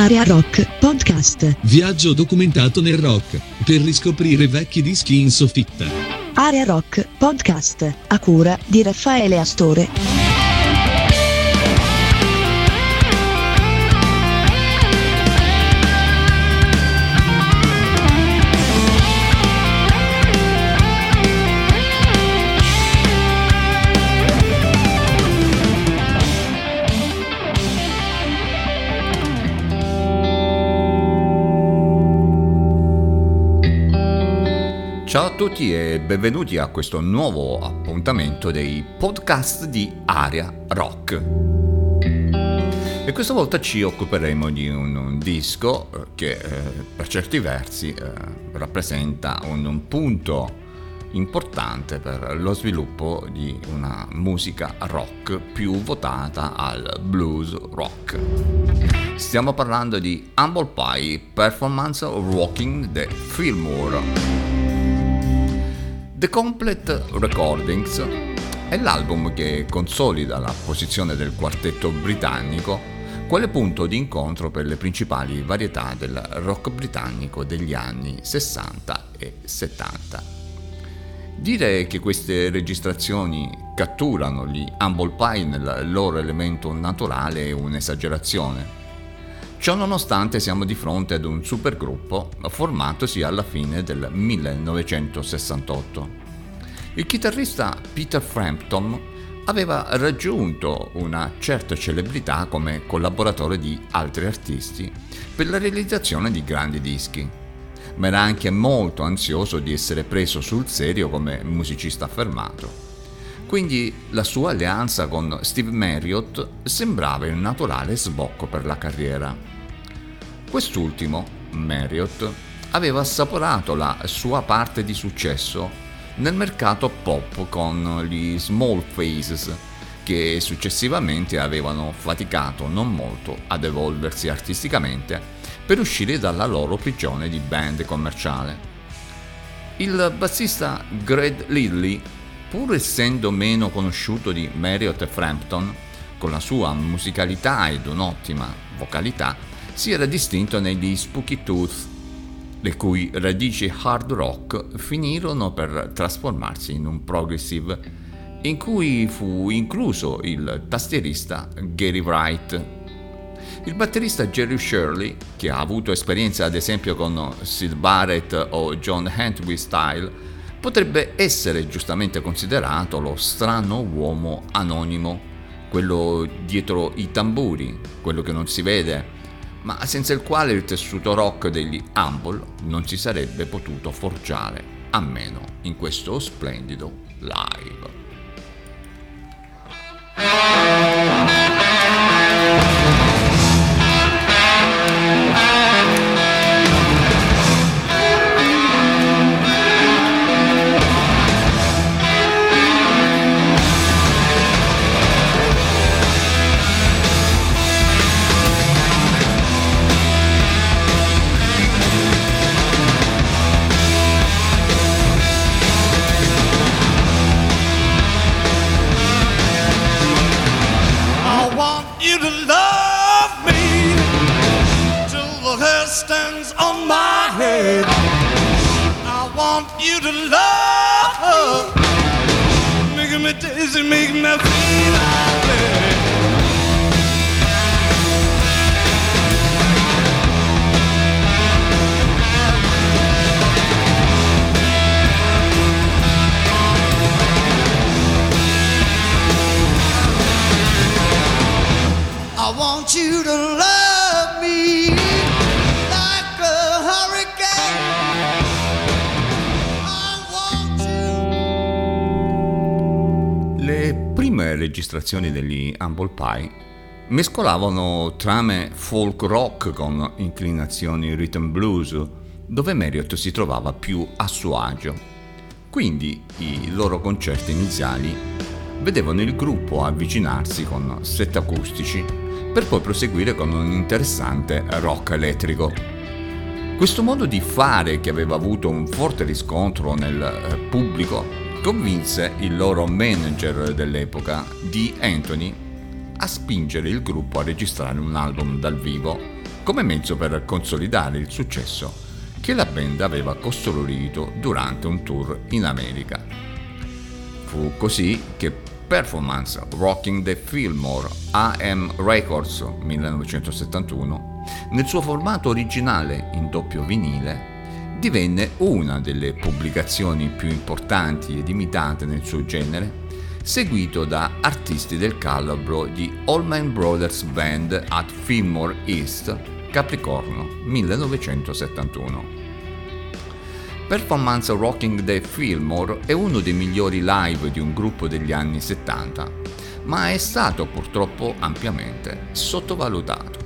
Area Rock Podcast. Viaggio documentato nel rock per riscoprire vecchi dischi in soffitta. Area Rock Podcast. A cura di Raffaele Astore. Tutti e benvenuti a questo nuovo appuntamento dei podcast di Aria Rock. E questa volta ci occuperemo di un, un disco eh, che eh, per certi versi eh, rappresenta un, un punto importante per lo sviluppo di una musica rock più votata al blues rock. Stiamo parlando di Humble Pie Performance Rocking the Fillmore. The Complete Recordings è l'album che consolida la posizione del quartetto britannico quale punto di incontro per le principali varietà del rock britannico degli anni 60 e 70. Dire che queste registrazioni catturano gli Humble Pie nel loro elemento naturale è un'esagerazione. Ciò nonostante siamo di fronte ad un supergruppo formatosi alla fine del 1968. Il chitarrista Peter Frampton aveva raggiunto una certa celebrità come collaboratore di altri artisti per la realizzazione di grandi dischi, ma era anche molto ansioso di essere preso sul serio come musicista affermato. Quindi la sua alleanza con Steve Marriott sembrava il naturale sbocco per la carriera. Quest'ultimo, Marriott, aveva assaporato la sua parte di successo nel mercato pop con gli Small Faces, che successivamente avevano faticato non molto ad evolversi artisticamente per uscire dalla loro prigione di band commerciale. Il bassista Greg Lilly pur essendo meno conosciuto di Marriott Frampton, con la sua musicalità ed un'ottima vocalità, si era distinto negli Spooky Tooth, le cui radici hard rock finirono per trasformarsi in un progressive in cui fu incluso il tastierista Gary Wright. Il batterista Jerry Shirley, che ha avuto esperienza ad esempio con Sid Barrett o John Hentwee Style, potrebbe essere giustamente considerato lo strano uomo anonimo, quello dietro i tamburi, quello che non si vede, ma senza il quale il tessuto rock degli Humble non si sarebbe potuto forgiare, a meno in questo splendido live. Registrazioni degli Humble Pie mescolavano trame folk rock con inclinazioni rhythm blues, dove Marriott si trovava più a suo agio. Quindi i loro concerti iniziali vedevano il gruppo avvicinarsi con set acustici per poi proseguire con un interessante rock elettrico. Questo modo di fare, che aveva avuto un forte riscontro nel eh, pubblico, convinse il loro manager dell'epoca, D. Anthony, a spingere il gruppo a registrare un album dal vivo come mezzo per consolidare il successo che la band aveva costruito durante un tour in America. Fu così che Performance Rocking the Fillmore AM Records 1971, nel suo formato originale in doppio vinile, divenne una delle pubblicazioni più importanti ed imitate nel suo genere, seguito da artisti del calibro di Allman Brothers Band at Fillmore East, Capricorno 1971. Performance Rocking the Fillmore è uno dei migliori live di un gruppo degli anni 70, ma è stato purtroppo ampiamente sottovalutato.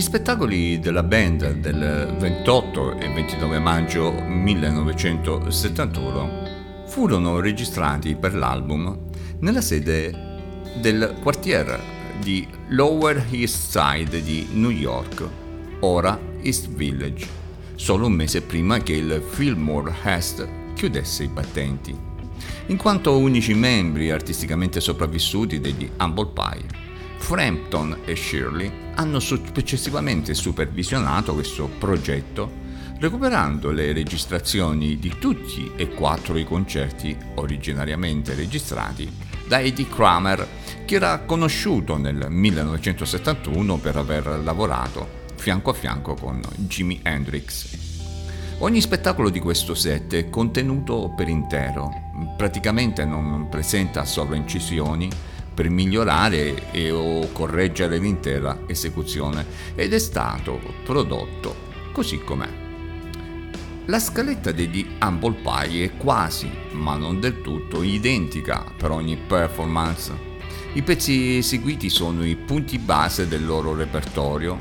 Spettacoli della band del 28 e 29 maggio 1971 furono registrati per l'album nella sede del quartiere di Lower East Side di New York, ora East Village, solo un mese prima che il Fillmore Hest chiudesse i battenti, in quanto unici membri artisticamente sopravvissuti degli Humble Pie. Frampton e Shirley hanno successivamente supervisionato questo progetto recuperando le registrazioni di tutti e quattro i concerti originariamente registrati da Eddie Kramer, che era conosciuto nel 1971 per aver lavorato fianco a fianco con Jimi Hendrix. Ogni spettacolo di questo set è contenuto per intero, praticamente non presenta sovraincisioni per migliorare e o correggere l'intera esecuzione ed è stato prodotto così com'è. La scaletta degli Humble Pie è quasi, ma non del tutto, identica per ogni performance. I pezzi eseguiti sono i punti base del loro repertorio,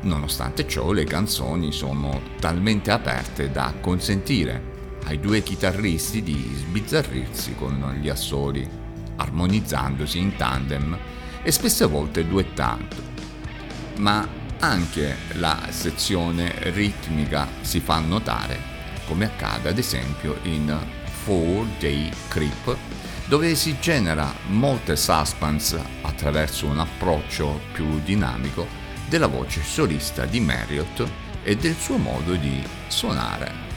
nonostante ciò le canzoni sono talmente aperte da consentire ai due chitarristi di sbizzarrirsi con gli assoli armonizzandosi in tandem e spesse volte duettando. Ma anche la sezione ritmica si fa notare, come accade ad esempio in Four Day Creep, dove si genera molte suspense attraverso un approccio più dinamico della voce solista di Marriott e del suo modo di suonare.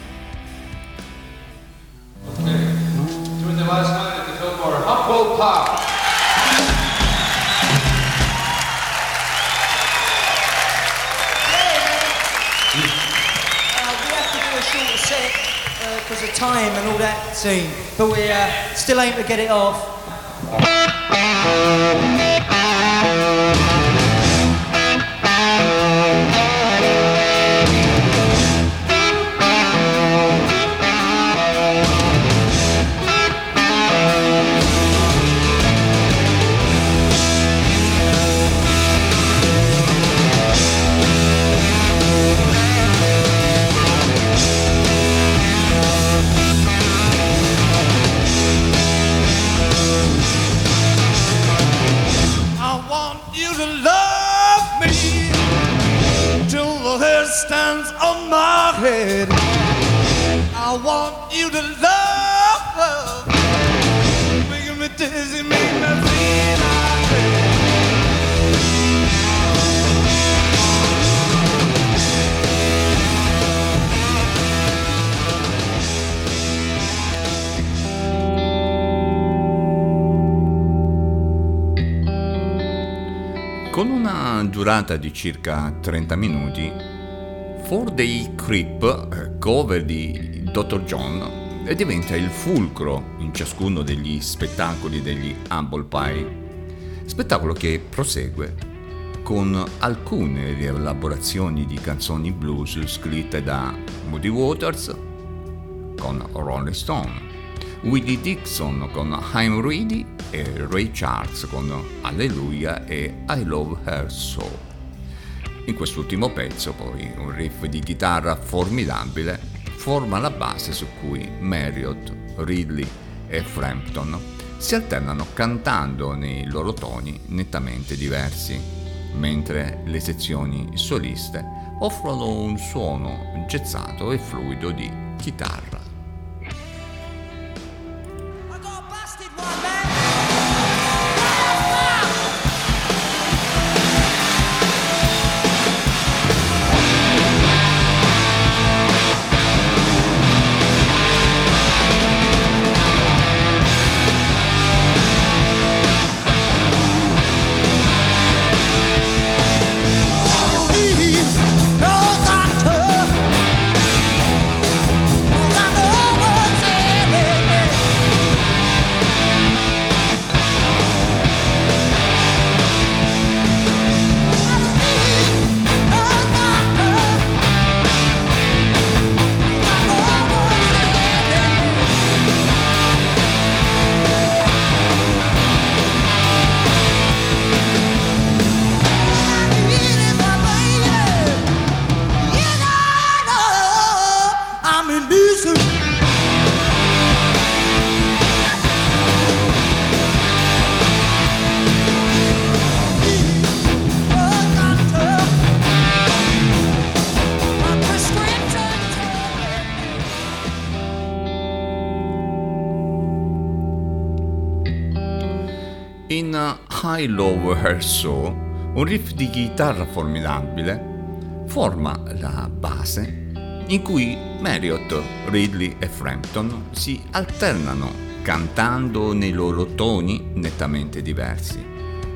Okay. Humble Pie. Because of time and all that scene, but we uh, still aim to get it off. Durata di circa 30 minuti, For Day Creep, eh, cover di Dr. John, diventa il fulcro in ciascuno degli spettacoli degli Humble Pie. Spettacolo che prosegue con alcune rielaborazioni di canzoni blues scritte da Moody Waters con Rolling Stone, Willie Dixon con I'm Ready e Ray Charles con Alleluia e I Love Her So. In quest'ultimo pezzo poi un riff di chitarra formidabile forma la base su cui Marriott, Ridley e Frampton si alternano cantando nei loro toni nettamente diversi, mentre le sezioni soliste offrono un suono gezzato e fluido di chitarra. High Low Her So, un riff di chitarra formidabile forma la base in cui Marriott, Ridley e Frampton si alternano cantando nei loro toni nettamente diversi,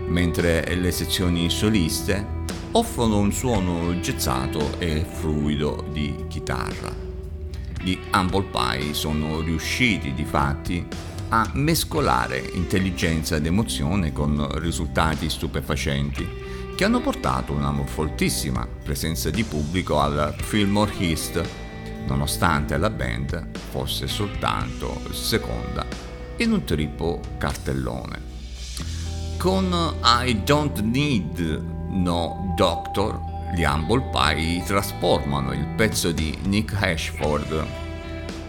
mentre le sezioni soliste offrono un suono gezzato e fluido di chitarra. Gli Humble Pie sono riusciti di fatti a mescolare intelligenza ed emozione con risultati stupefacenti che hanno portato una fortissima presenza di pubblico al Fillmore East, nonostante la band fosse soltanto seconda in un triplo cartellone. Con I Don't Need No Doctor, gli Humble Pie trasformano il pezzo di Nick Ashford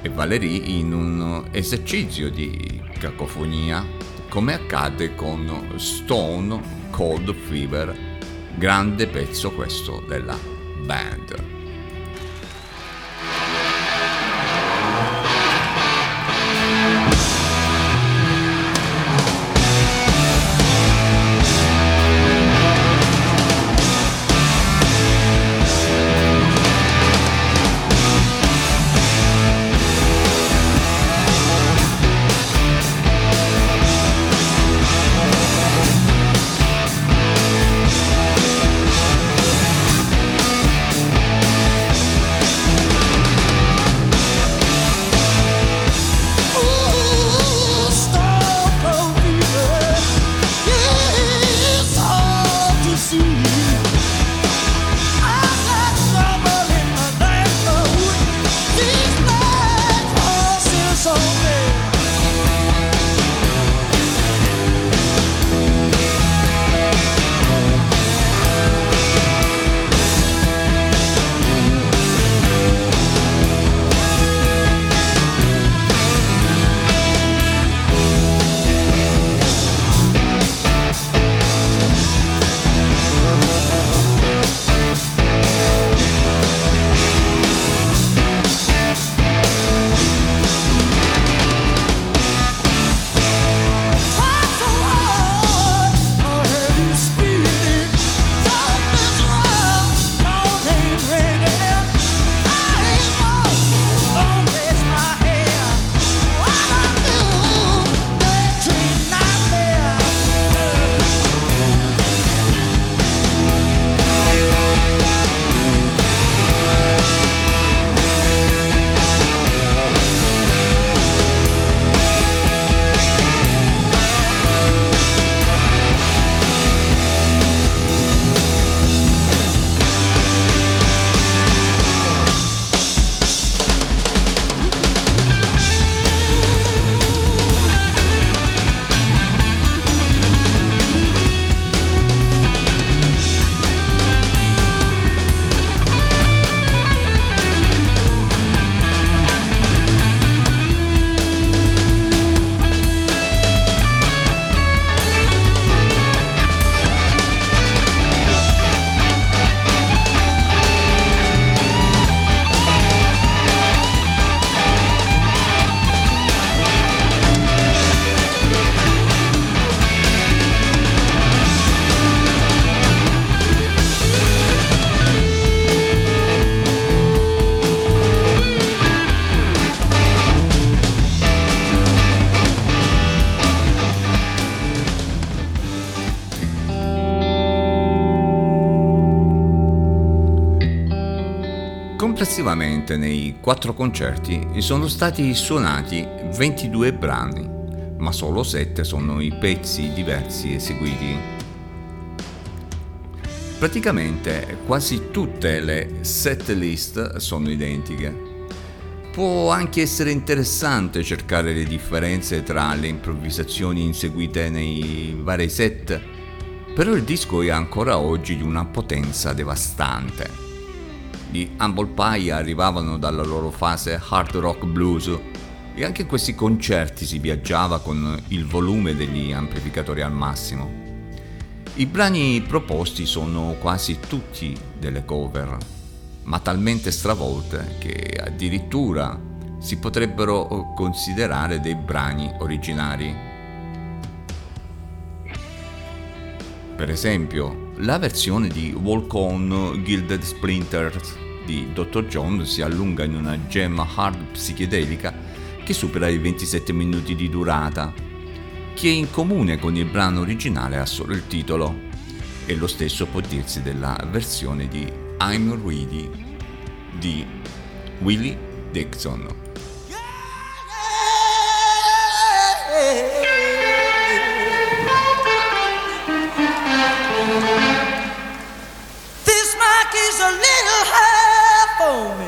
e Valerie in un esercizio di cacofonia, come accade con Stone Cold Fever, grande pezzo questo della band. Complessivamente nei quattro concerti sono stati suonati 22 brani, ma solo 7 sono i pezzi diversi eseguiti. Praticamente quasi tutte le set list sono identiche. Può anche essere interessante cercare le differenze tra le improvvisazioni inseguite nei vari set, però il disco è ancora oggi di una potenza devastante. Gli Humble Pie arrivavano dalla loro fase hard rock blues e anche in questi concerti si viaggiava con il volume degli amplificatori al massimo. I brani proposti sono quasi tutti delle cover, ma talmente stravolte che addirittura si potrebbero considerare dei brani originari. Per esempio, la versione di Walk On Gilded Splinters di Dr. John si allunga in una gem hard psichedelica che supera i 27 minuti di durata. Chi è in comune con il brano originale ha solo il titolo, e lo stesso può dirsi della versione di I'm Ready di Willie Dixon. A little high for me.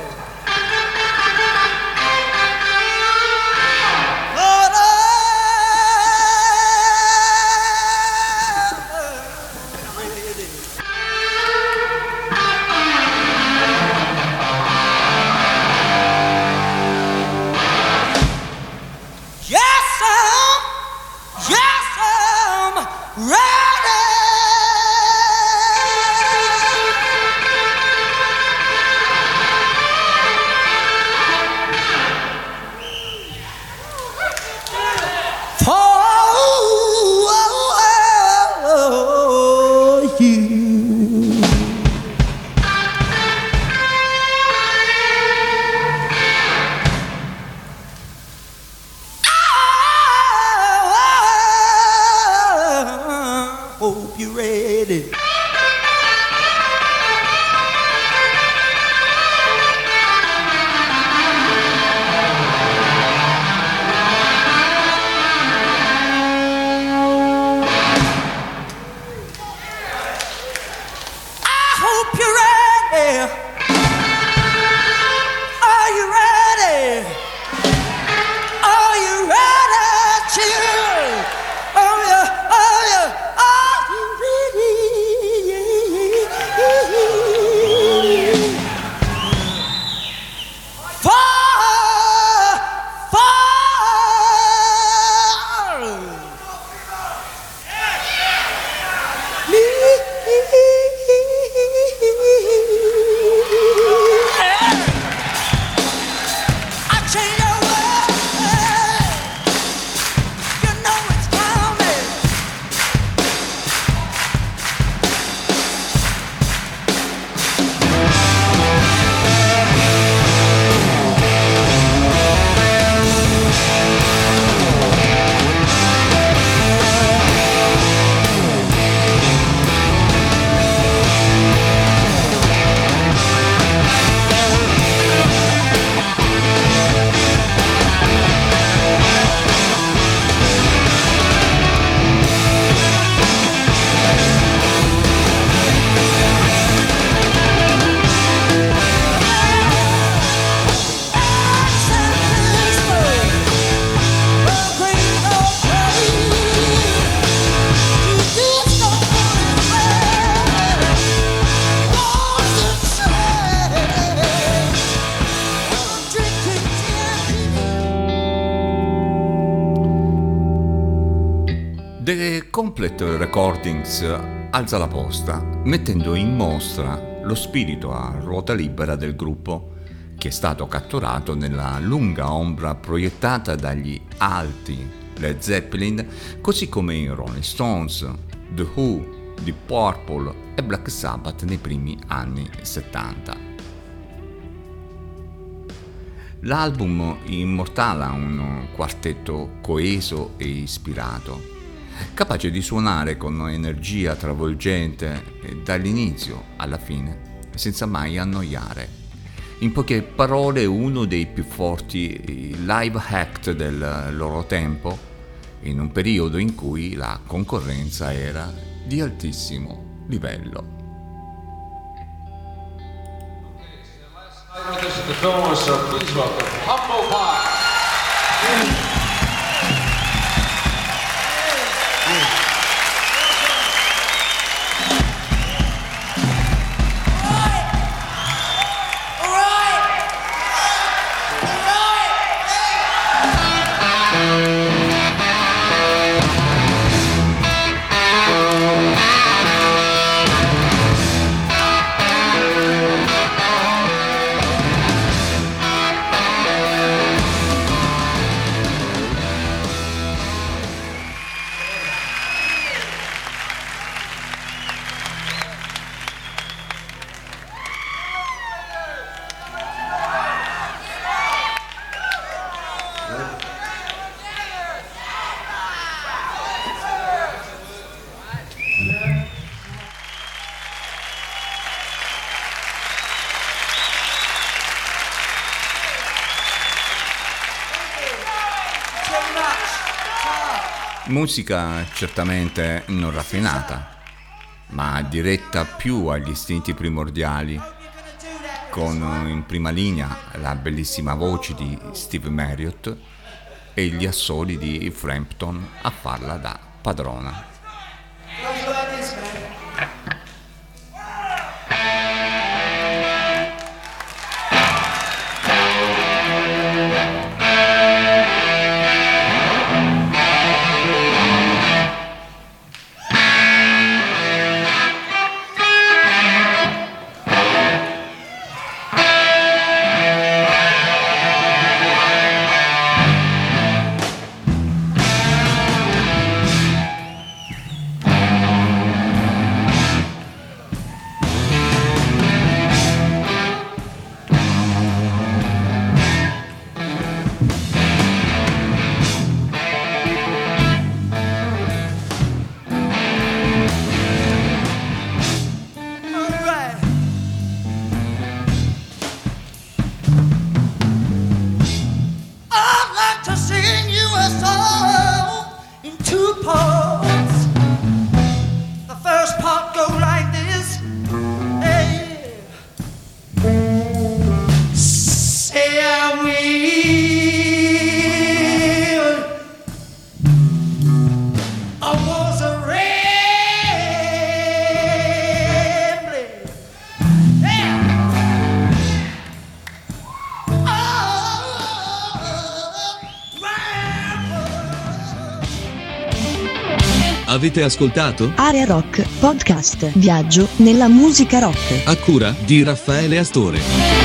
Recordings alza la posta, mettendo in mostra lo spirito a ruota libera del gruppo, che è stato catturato nella lunga ombra proiettata dagli alti Led Zeppelin, così come i Rolling Stones, The Who, The Purple e Black Sabbath nei primi anni 70. L'album immortala un quartetto coeso e ispirato, capace di suonare con energia travolgente dall'inizio alla fine, senza mai annoiare. In poche parole, uno dei più forti live act del loro tempo, in un periodo in cui la concorrenza era di altissimo livello. The Fillmore, so please welcome Humble Pie. Musica certamente non raffinata, ma diretta più agli istinti primordiali, con in prima linea la bellissima voce di Steve Marriott e gli assoli di Frampton a farla da padrona. Avete ascoltato? Area Rock Podcast. Viaggio nella musica rock. A cura di Raffaele Astore.